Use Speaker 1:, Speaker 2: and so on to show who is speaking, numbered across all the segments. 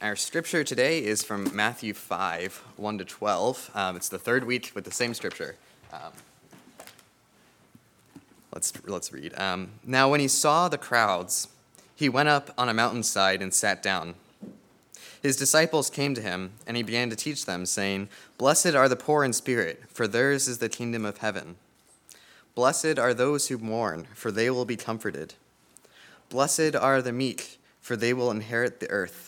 Speaker 1: Our scripture today is from Matthew 5, 1 to 12. Um, it's the third week with the same scripture. Um, let's, let's read. Um, now, when he saw the crowds, he went up on a mountainside and sat down. His disciples came to him, and he began to teach them, saying, Blessed are the poor in spirit, for theirs is the kingdom of heaven. Blessed are those who mourn, for they will be comforted. Blessed are the meek, for they will inherit the earth.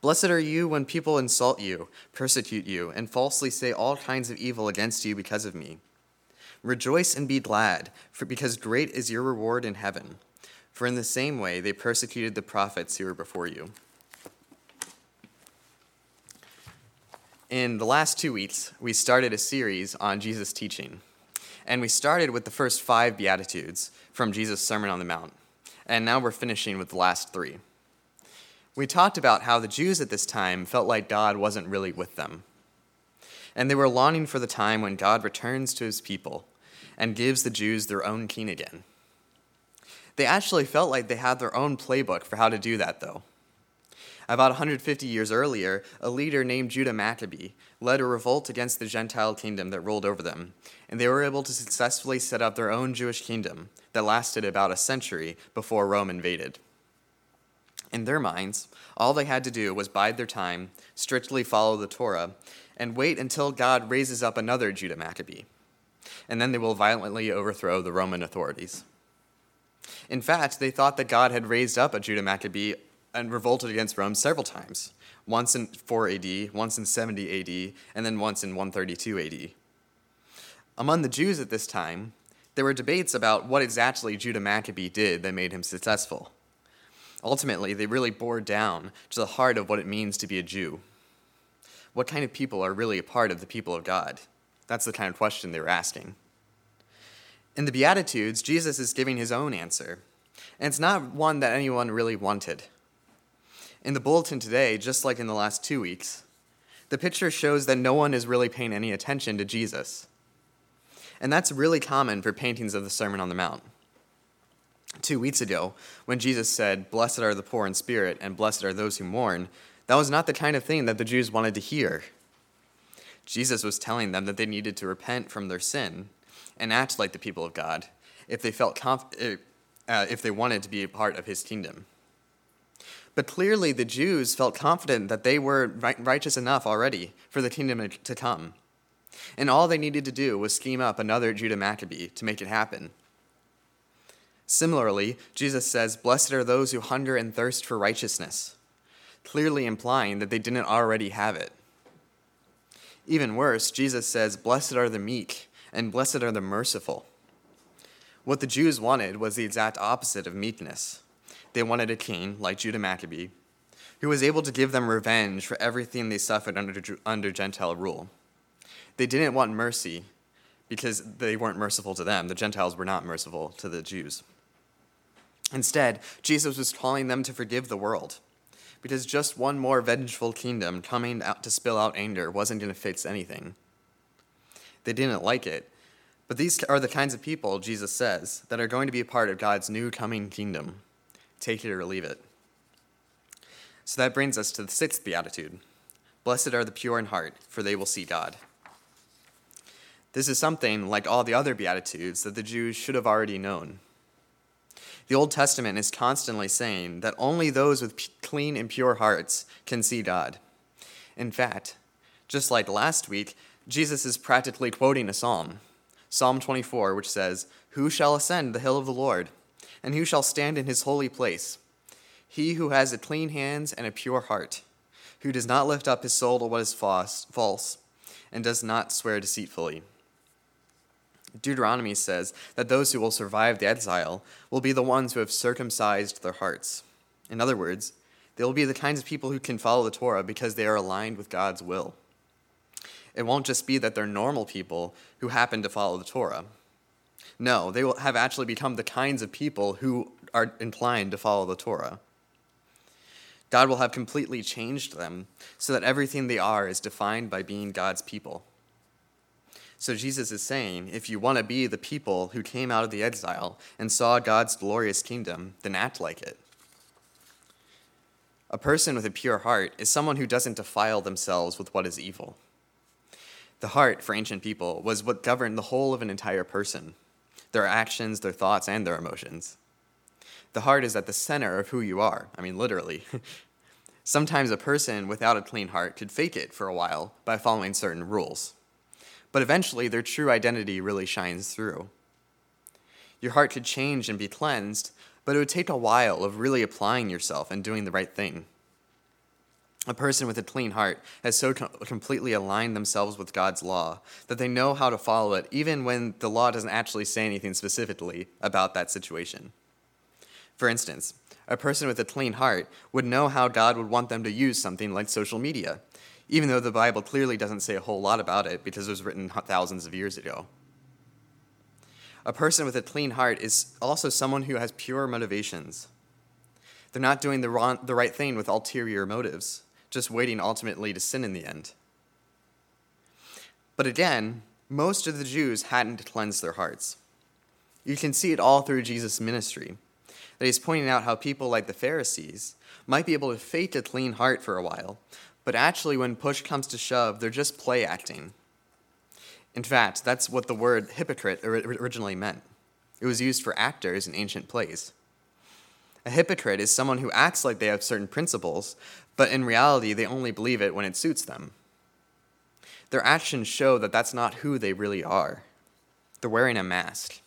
Speaker 1: Blessed are you when people insult you, persecute you, and falsely say all kinds of evil against you because of me. Rejoice and be glad, for because great is your reward in heaven. For in the same way they persecuted the prophets who were before you. In the last two weeks, we started a series on Jesus' teaching. And we started with the first five Beatitudes from Jesus' Sermon on the Mount. And now we're finishing with the last three. We talked about how the Jews at this time felt like God wasn't really with them. And they were longing for the time when God returns to his people and gives the Jews their own king again. They actually felt like they had their own playbook for how to do that, though. About 150 years earlier, a leader named Judah Maccabee led a revolt against the Gentile kingdom that ruled over them, and they were able to successfully set up their own Jewish kingdom that lasted about a century before Rome invaded. In their minds, all they had to do was bide their time, strictly follow the Torah, and wait until God raises up another Judah Maccabee. And then they will violently overthrow the Roman authorities. In fact, they thought that God had raised up a Judah Maccabee and revolted against Rome several times once in 4 AD, once in 70 AD, and then once in 132 AD. Among the Jews at this time, there were debates about what exactly Judah Maccabee did that made him successful. Ultimately, they really bore down to the heart of what it means to be a Jew. What kind of people are really a part of the people of God? That's the kind of question they were asking. In the Beatitudes, Jesus is giving his own answer, and it's not one that anyone really wanted. In the bulletin today, just like in the last two weeks, the picture shows that no one is really paying any attention to Jesus. And that's really common for paintings of the Sermon on the Mount two weeks ago when Jesus said, Blessed are the poor in spirit, and blessed are those who mourn, that was not the kind of thing that the Jews wanted to hear. Jesus was telling them that they needed to repent from their sin and act like the people of God if they felt conf- uh, uh if they wanted to be a part of his kingdom. But clearly, the Jews felt confident that they were righteous enough already for the kingdom to come. And all they needed to do was scheme up another Judah Maccabee to make it happen. Similarly, Jesus says, Blessed are those who hunger and thirst for righteousness, clearly implying that they didn't already have it. Even worse, Jesus says, Blessed are the meek, and blessed are the merciful. What the Jews wanted was the exact opposite of meekness. They wanted a king, like Judah Maccabee, who was able to give them revenge for everything they suffered under, under Gentile rule. They didn't want mercy because they weren't merciful to them. The Gentiles were not merciful to the Jews. Instead, Jesus was calling them to forgive the world, because just one more vengeful kingdom coming out to spill out anger wasn't going to fix anything. They didn't like it, but these are the kinds of people, Jesus says, that are going to be a part of God's new coming kingdom. Take it or leave it. So that brings us to the sixth beatitude Blessed are the pure in heart, for they will see God. This is something, like all the other beatitudes, that the Jews should have already known. The Old Testament is constantly saying that only those with p- clean and pure hearts can see God. In fact, just like last week, Jesus is practically quoting a psalm, Psalm 24, which says, Who shall ascend the hill of the Lord? And who shall stand in his holy place? He who has a clean hands and a pure heart, who does not lift up his soul to what is false, and does not swear deceitfully. Deuteronomy says that those who will survive the exile will be the ones who have circumcised their hearts. In other words, they will be the kinds of people who can follow the Torah because they are aligned with God's will. it won't just be that they're normal people who happen to follow the Torah. No, they will have actually become the kinds of people who are inclined to follow the Torah. God will have completely changed them so that everything they are is defined by being God's people. So Jesus is saying, if you want to be the people who came out of the exile and saw God's glorious kingdom, then act like it. A person with a pure heart is someone who doesn't defile themselves with what is evil. The heart, for ancient people, was what governed the whole of an entire person their actions, their thoughts, and their emotions. The heart is at the center of who you are. I mean, literally. Sometimes a person without a clean heart could fake it for a while by following certain rules but eventually their true identity really shines through. Your heart could change and be cleansed, but it would take a while of really applying yourself and doing the right thing. A person with a clean heart has so com- completely aligned themselves with God's law that they know how to follow it even when the law doesn't actually say anything specifically about that situation. For instance, a person with a clean heart would know how God would want them to use something like social media even though the Bible clearly doesn't say a whole lot about it because it was written thousands of years ago. A person with a clean heart is also someone who has pure motivations. They're not doing the, wrong, the right thing with ulterior motives, just waiting ultimately to sin in the end. But again, most of the Jews hadn't cleansed their hearts. You can see it all through Jesus' ministry. That he's pointing out how people like the Pharisees might be able to fake a clean heart for a while, but actually, when push comes to shove, they're just play acting. In fact, that's what the word hypocrite originally meant. It was used for actors in ancient plays. A hypocrite is someone who acts like they have certain principles, but in reality, they only believe it when it suits them. Their actions show that that's not who they really are. They're wearing a mask.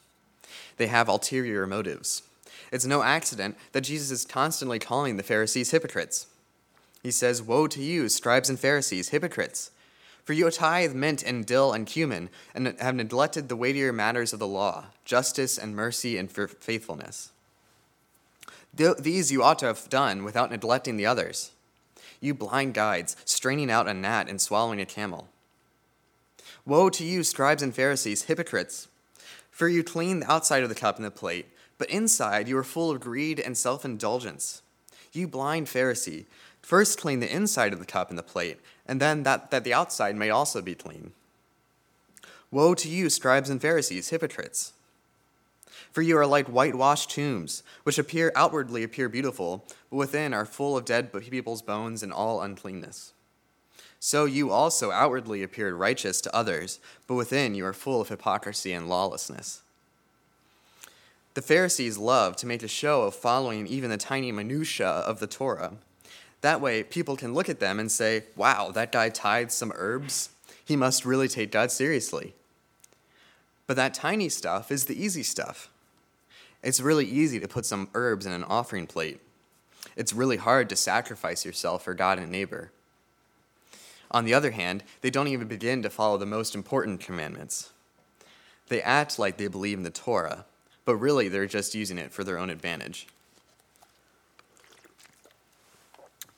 Speaker 1: They have ulterior motives. It's no accident that Jesus is constantly calling the Pharisees hypocrites. He says, Woe to you, scribes and Pharisees, hypocrites! For you tithe mint and dill and cumin, and have neglected the weightier matters of the law, justice and mercy and faithfulness. These you ought to have done without neglecting the others. You blind guides, straining out a gnat and swallowing a camel. Woe to you, scribes and Pharisees, hypocrites! For you clean the outside of the cup and the plate, but inside you are full of greed and self indulgence. You blind Pharisee, First, clean the inside of the cup and the plate, and then that, that the outside may also be clean. Woe to you, scribes and Pharisees, hypocrites! For you are like whitewashed tombs, which appear outwardly appear beautiful, but within are full of dead people's bones and all uncleanness. So you also outwardly appeared righteous to others, but within you are full of hypocrisy and lawlessness. The Pharisees love to make a show of following even the tiny minutiae of the Torah that way, people can look at them and say, wow, that guy tithes some herbs. He must really take God seriously. But that tiny stuff is the easy stuff. It's really easy to put some herbs in an offering plate. It's really hard to sacrifice yourself for God and neighbor. On the other hand, they don't even begin to follow the most important commandments. They act like they believe in the Torah, but really they're just using it for their own advantage.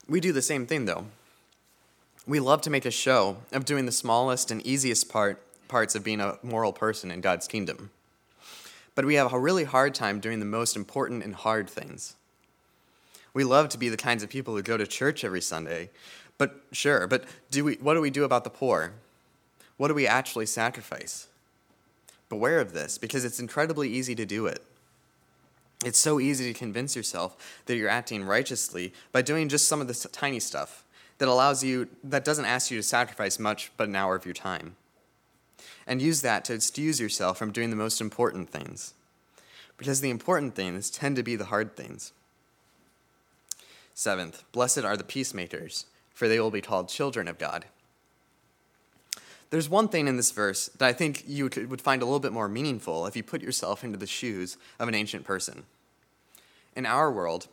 Speaker 1: We do the same thing, though. We love to make a show of doing the smallest and easiest part, parts of being a moral person in God's kingdom. But we have a really hard time doing the most important and hard things. We love to be the kinds of people who go to church every Sunday, but sure, but do we, what do we do about the poor? What do we actually sacrifice? Beware of this, because it's incredibly easy to do it. It's so easy to convince yourself that you're acting righteously by doing just some of the tiny stuff that allows you, that doesn't ask you to sacrifice much but an hour of your time. And use that to excuse yourself from doing the most important things. Because the important things tend to be the hard things. Seventh, blessed are the peacemakers, for they will be called children of God. There's one thing in this verse that I think you would find a little bit more meaningful if you put yourself into the shoes of an ancient person. In our world,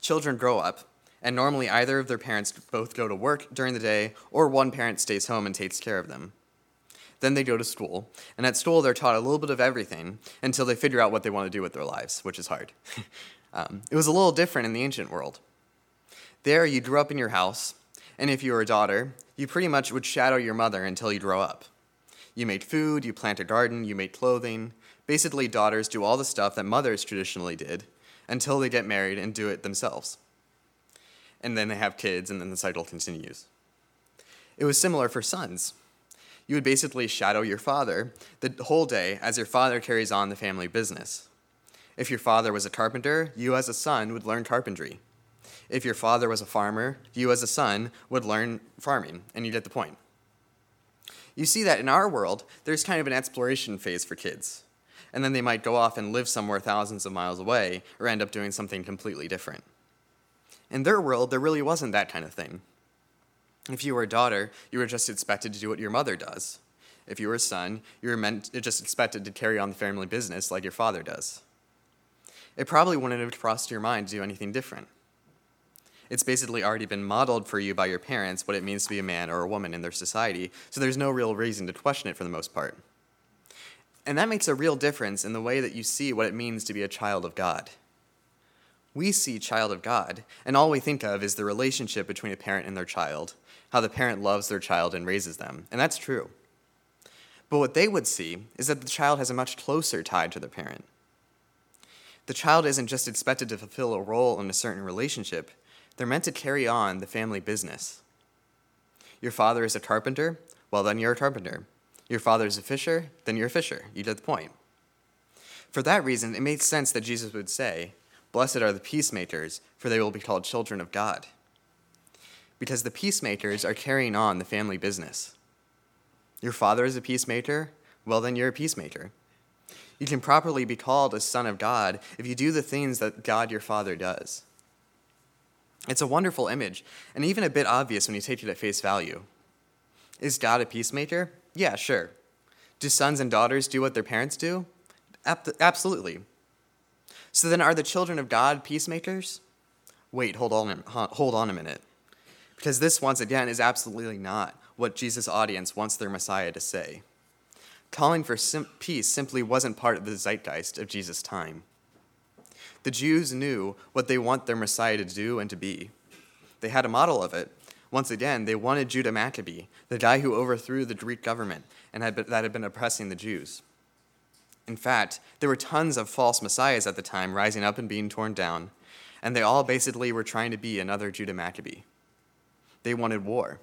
Speaker 1: children grow up, and normally either of their parents both go to work during the day, or one parent stays home and takes care of them. Then they go to school, and at school they're taught a little bit of everything until they figure out what they want to do with their lives, which is hard. um, it was a little different in the ancient world. There, you grew up in your house, And if you were a daughter, you pretty much would shadow your mother until you grow up. You made food, you plant a garden, you made clothing. Basically, daughters do all the stuff that mothers traditionally did until they get married and do it themselves. And then they have kids, and then the cycle continues. It was similar for sons. You would basically shadow your father the whole day as your father carries on the family business. If your father was a carpenter, you as a son would learn carpentry. If your father was a farmer, you as a son would learn farming, and you get the point. You see that in our world, there's kind of an exploration phase for kids, and then they might go off and live somewhere thousands of miles away or end up doing something completely different. In their world, there really wasn't that kind of thing. If you were a daughter, you were just expected to do what your mother does. If you were a son, you were meant, just expected to carry on the family business like your father does. It probably wouldn't have crossed your mind to do anything different. It's basically already been modeled for you by your parents what it means to be a man or a woman in their society, so there's no real reason to question it for the most part. And that makes a real difference in the way that you see what it means to be a child of God. We see child of God, and all we think of is the relationship between a parent and their child, how the parent loves their child and raises them, and that's true. But what they would see is that the child has a much closer tie to the parent. The child isn't just expected to fulfill a role in a certain relationship, they're meant to carry on the family business. Your father is a carpenter, well, then you're a carpenter. Your father is a fisher, then you're a fisher. You get the point. For that reason, it makes sense that Jesus would say, Blessed are the peacemakers, for they will be called children of God. Because the peacemakers are carrying on the family business. Your father is a peacemaker, well, then you're a peacemaker. You can properly be called a son of God if you do the things that God your Father does. It's a wonderful image, and even a bit obvious when you take it at face value. Is God a peacemaker? Yeah, sure. Do sons and daughters do what their parents do? absolutely. So then, are the children of God peacemakers? Wait, hold on, hold on a minute. Because this, once again, is absolutely not what Jesus' audience wants their Messiah to say. Calling for sim- peace simply wasn't part of the zeitgeist of Jesus' time. The Jews knew what they want their Messiah to do and to be. They had a model of it. Once again, they wanted Judah Maccabee, the guy who overthrew the Greek government and had been, that had been oppressing the Jews. In fact, there were tons of false messiahs at the time rising up and being torn down, and they all basically were trying to be another Judah Maccabee. They wanted war.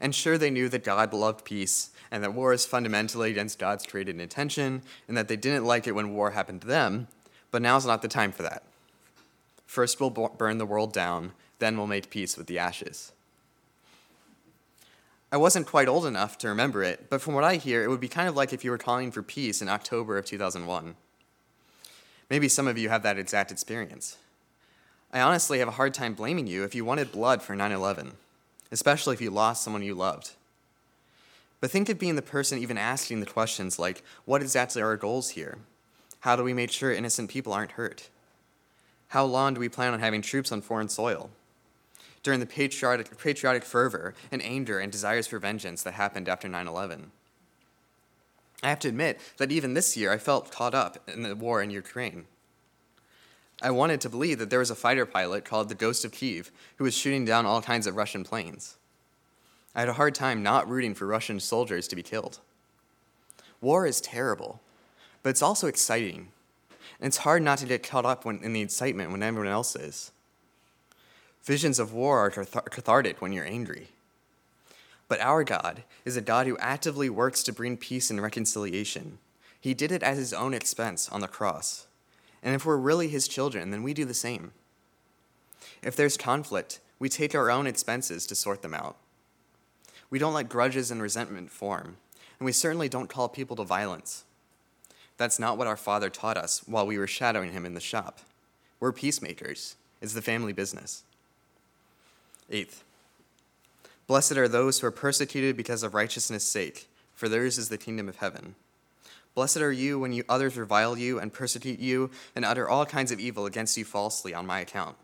Speaker 1: And sure, they knew that God loved peace and that war is fundamentally against God's created intention, and that they didn't like it when war happened to them, but now's not the time for that. First, we'll burn the world down, then, we'll make peace with the ashes. I wasn't quite old enough to remember it, but from what I hear, it would be kind of like if you were calling for peace in October of 2001. Maybe some of you have that exact experience. I honestly have a hard time blaming you if you wanted blood for 9 11, especially if you lost someone you loved. But think of being the person even asking the questions like, what exactly are our goals here? How do we make sure innocent people aren't hurt? How long do we plan on having troops on foreign soil? During the patriotic, patriotic fervor and anger and desires for vengeance that happened after 9 11. I have to admit that even this year I felt caught up in the war in Ukraine. I wanted to believe that there was a fighter pilot called the Ghost of Kiev who was shooting down all kinds of Russian planes. I had a hard time not rooting for Russian soldiers to be killed. War is terrible, but it's also exciting. And it's hard not to get caught up when, in the excitement when everyone else is. Visions of war are cathartic when you're angry. But our God is a God who actively works to bring peace and reconciliation. He did it at his own expense on the cross. And if we're really his children, then we do the same. If there's conflict, we take our own expenses to sort them out. We don't let grudges and resentment form, and we certainly don't call people to violence. That's not what our father taught us while we were shadowing him in the shop. We're peacemakers, it's the family business. Eighth, blessed are those who are persecuted because of righteousness' sake, for theirs is the kingdom of heaven. Blessed are you when you, others revile you and persecute you and utter all kinds of evil against you falsely on my account.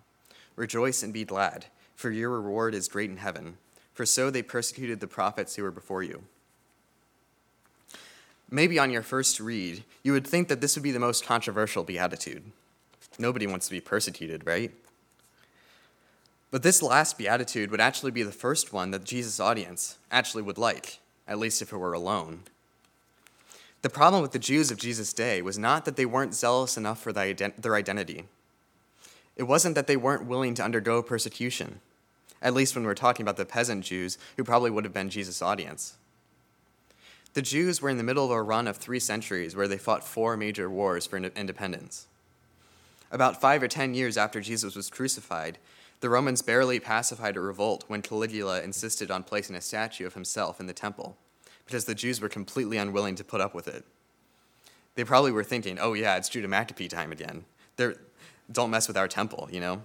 Speaker 1: Rejoice and be glad, for your reward is great in heaven, for so they persecuted the prophets who were before you. Maybe on your first read, you would think that this would be the most controversial beatitude. Nobody wants to be persecuted, right? But this last beatitude would actually be the first one that Jesus' audience actually would like, at least if it were alone. The problem with the Jews of Jesus' day was not that they weren't zealous enough for their identity. It wasn't that they weren't willing to undergo persecution, at least when we're talking about the peasant Jews who probably would have been Jesus' audience. The Jews were in the middle of a run of three centuries where they fought four major wars for independence. About five or ten years after Jesus was crucified, the Romans barely pacified a revolt when Caligula insisted on placing a statue of himself in the temple because the Jews were completely unwilling to put up with it. They probably were thinking, oh, yeah, it's Maccabee time again. They're, don't mess with our temple, you know?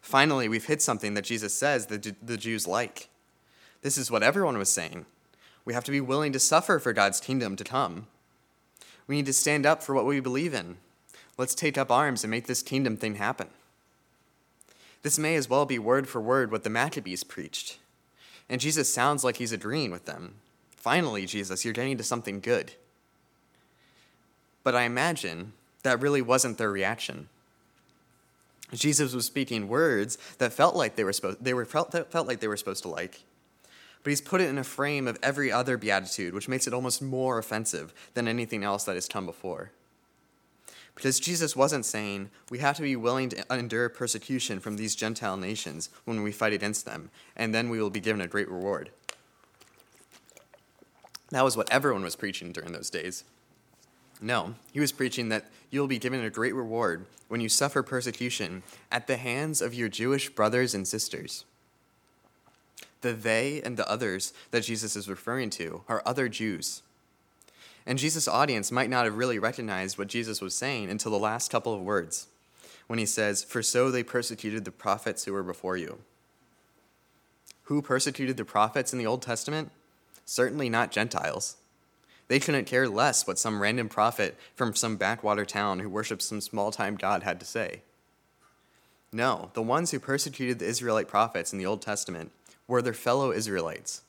Speaker 1: Finally, we've hit something that Jesus says that the Jews like. This is what everyone was saying. We have to be willing to suffer for God's kingdom to come. We need to stand up for what we believe in. Let's take up arms and make this kingdom thing happen. This may as well be word for word what the Maccabees preached. And Jesus sounds like he's agreeing with them. Finally, Jesus, you're getting to something good. But I imagine that really wasn't their reaction. Jesus was speaking words that felt like they were supposed they were felt, felt like they were supposed to like. But he's put it in a frame of every other beatitude, which makes it almost more offensive than anything else that has come before. Because Jesus wasn't saying we have to be willing to endure persecution from these Gentile nations when we fight against them, and then we will be given a great reward. That was what everyone was preaching during those days. No, he was preaching that you'll be given a great reward when you suffer persecution at the hands of your Jewish brothers and sisters. The they and the others that Jesus is referring to are other Jews. And Jesus' audience might not have really recognized what Jesus was saying until the last couple of words, when he says, For so they persecuted the prophets who were before you. Who persecuted the prophets in the Old Testament? certainly not Gentiles. They couldn't care less what some random prophet from some backwater town who worships some small time god had to say. No, the ones who persecuted the Israelite prophets in the Old Testament were their fellow Israelites.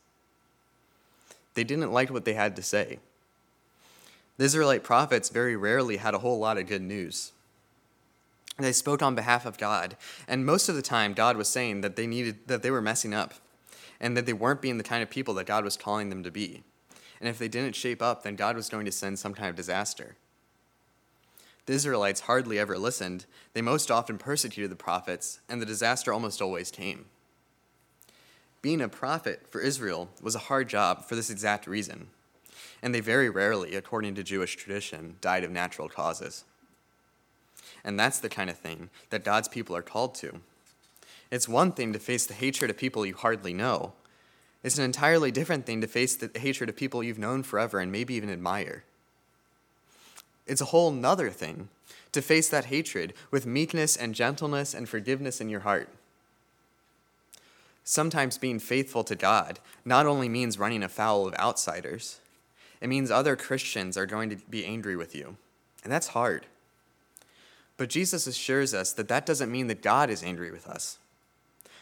Speaker 1: They didn't like what they had to say. The Israelite prophets very rarely had a whole lot of good news. They spoke on behalf of God, and most of the time God was saying that they needed that they were messing up and that they weren't being the kind of people that God was calling them to be. And if they didn't shape up, then God was going to send some kind of disaster. The Israelites hardly ever listened. They most often persecuted the prophets, and the disaster almost always came. Being a prophet for Israel was a hard job for this exact reason, and they very rarely, according to Jewish tradition, died of natural causes. And that's the kind of thing that God's people are called to. It's one thing to face the hatred of people you hardly know. It's an entirely different thing to face the hatred of people you've known forever and maybe even admire. It's a whole nother thing to face that hatred with meekness and gentleness and forgiveness in your heart. Sometimes being faithful to God not only means running afoul of outsiders, it means other Christians are going to be angry with you. And that's hard. But Jesus assures us that that doesn't mean that God is angry with us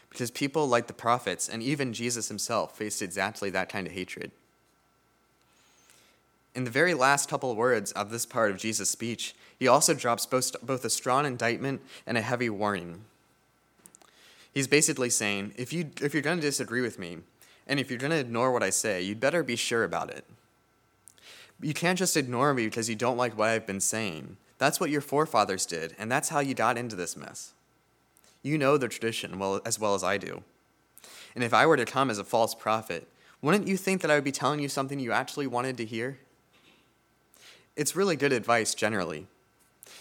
Speaker 1: because people like the prophets and even Jesus himself faced exactly that kind of hatred. In the very last couple of words of this part of Jesus' speech, he also drops both a strong indictment and a heavy warning. He's basically saying, if, you, if you're going to disagree with me, and if you're going to ignore what I say, you'd better be sure about it. You can't just ignore me because you don't like what I've been saying. That's what your forefathers did, and that's how you got into this mess. You know the tradition well, as well as I do. And if I were to come as a false prophet, wouldn't you think that I would be telling you something you actually wanted to hear? It's really good advice generally.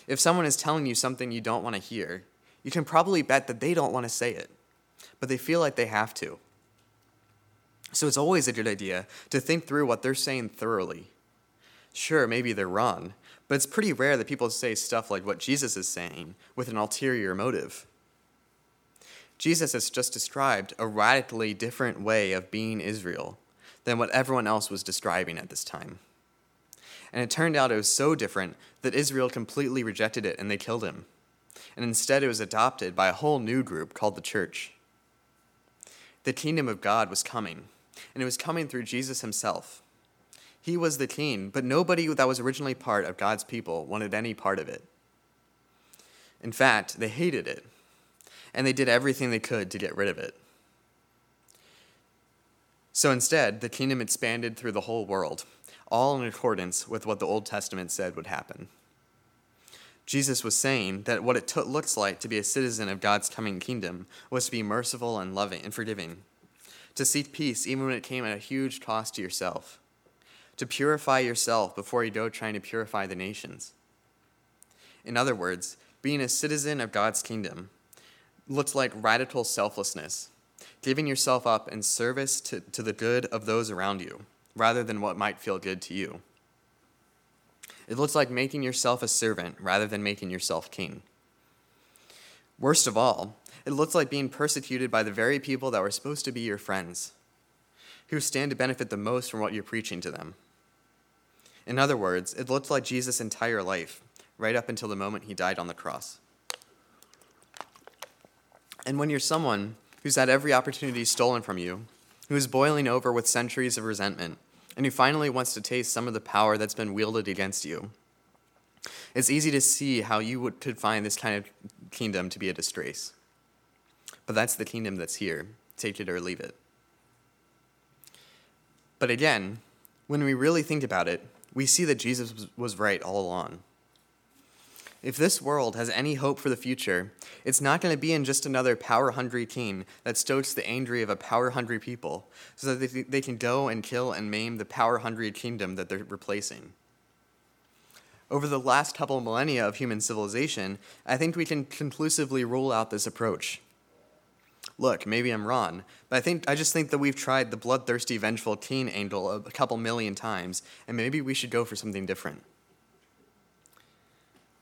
Speaker 1: If someone is telling you something you don't want to hear, you can probably bet that they don't want to say it, but they feel like they have to. So it's always a good idea to think through what they're saying thoroughly. Sure, maybe they're wrong, but it's pretty rare that people say stuff like what Jesus is saying with an ulterior motive. Jesus has just described a radically different way of being Israel than what everyone else was describing at this time. And it turned out it was so different that Israel completely rejected it and they killed him. And instead, it was adopted by a whole new group called the church. The kingdom of God was coming, and it was coming through Jesus himself. He was the king, but nobody that was originally part of God's people wanted any part of it. In fact, they hated it and they did everything they could to get rid of it. So instead, the kingdom expanded through the whole world, all in accordance with what the Old Testament said would happen. Jesus was saying that what it t- looks like to be a citizen of God's coming kingdom was to be merciful and loving and forgiving, to seek peace even when it came at a huge cost to yourself, to purify yourself before you go trying to purify the nations. In other words, being a citizen of God's kingdom looks like radical selflessness, giving yourself up in service to, to the good of those around you, rather than what might feel good to you. It looks like making yourself a servant rather than making yourself king. Worst of all, it looks like being persecuted by the very people that were supposed to be your friends, who stand to benefit the most from what you're preaching to them. In other words, it looked like Jesus' entire life, right up until the moment he died on the cross. And when you're someone who's had every opportunity stolen from you, who is boiling over with centuries of resentment, and who finally wants to taste some of the power that's been wielded against you, it's easy to see how you would, could find this kind of kingdom to be a disgrace. But that's the kingdom that's here. Take it or leave it. But again, when we really think about it, we see that Jesus was right all along. If this world has any hope for the future, it's not going to be in just another power hungry king that stokes the anger of a power hungry people so that they can go and kill and maim the power hungry kingdom that they're replacing. Over the last couple millennia of human civilization, I think we can conclusively rule out this approach. Look, maybe I'm wrong, but I think I just think that we've tried the bloodthirsty, vengeful teen angle a couple million times, and maybe we should go for something different.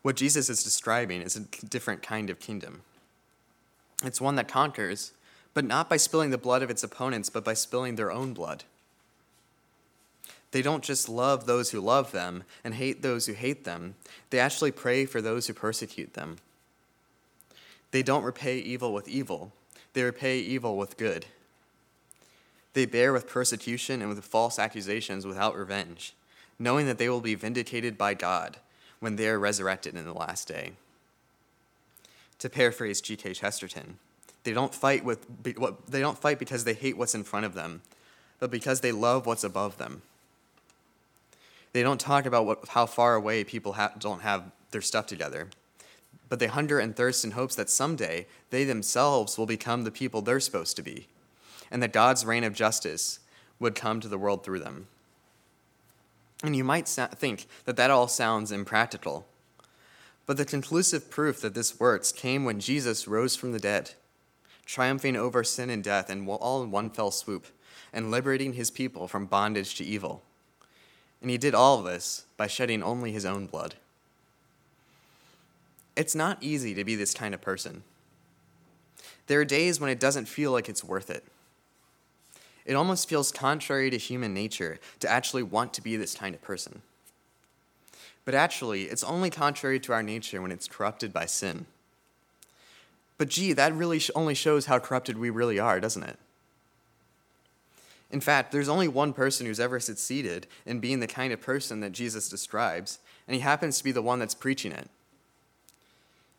Speaker 1: What Jesus is describing is a different kind of kingdom. It's one that conquers, but not by spilling the blood of its opponents, but by spilling their own blood. They don't just love those who love them and hate those who hate them, they actually pray for those who persecute them. They don't repay evil with evil, they repay evil with good. They bear with persecution and with false accusations without revenge, knowing that they will be vindicated by God when they are resurrected in the last day. To paraphrase G.K. Chesterton, they don't fight with what they don't fight because they hate what's in front of them, but because they love what's above them. They don't talk about what, how far away people ha- don't have their stuff together, but they hunger and thirst in hopes that someday they themselves will become the people they're supposed to be, and that God's reign of justice would come to the world through them. And you might think that that all sounds impractical. But the conclusive proof that this works came when Jesus rose from the dead, triumphing over sin and death and all in one fell swoop, and liberating his people from bondage to evil. And he did all this by shedding only his own blood. It's not easy to be this kind of person. There are days when it doesn't feel like it's worth it. It almost feels contrary to human nature to actually want to be this kind of person. But actually, it's only contrary to our nature when it's corrupted by sin. But gee, that really only shows how corrupted we really are, doesn't it? In fact, there's only one person who's ever succeeded in being the kind of person that Jesus describes, and he happens to be the one that's preaching it.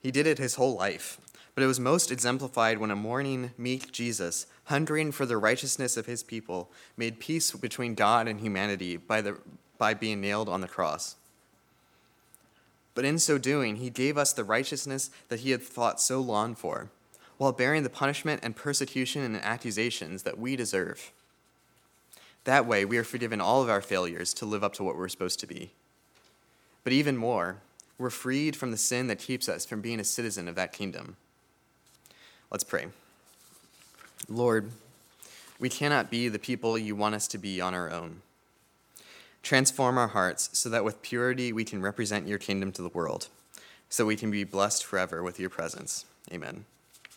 Speaker 1: He did it his whole life, but it was most exemplified when a mourning, meek Jesus, hungering for the righteousness of his people, made peace between God and humanity by, the, by being nailed on the cross. But in so doing, he gave us the righteousness that he had fought so long for, while bearing the punishment and persecution and accusations that we deserve. That way, we are forgiven all of our failures to live up to what we're supposed to be. But even more, we're freed from the sin that keeps us from being a citizen of that kingdom. Let's pray. Lord, we cannot be the people you want us to be on our own. Transform our hearts so that with purity we can represent your kingdom to the world, so we can be blessed forever with your presence. Amen.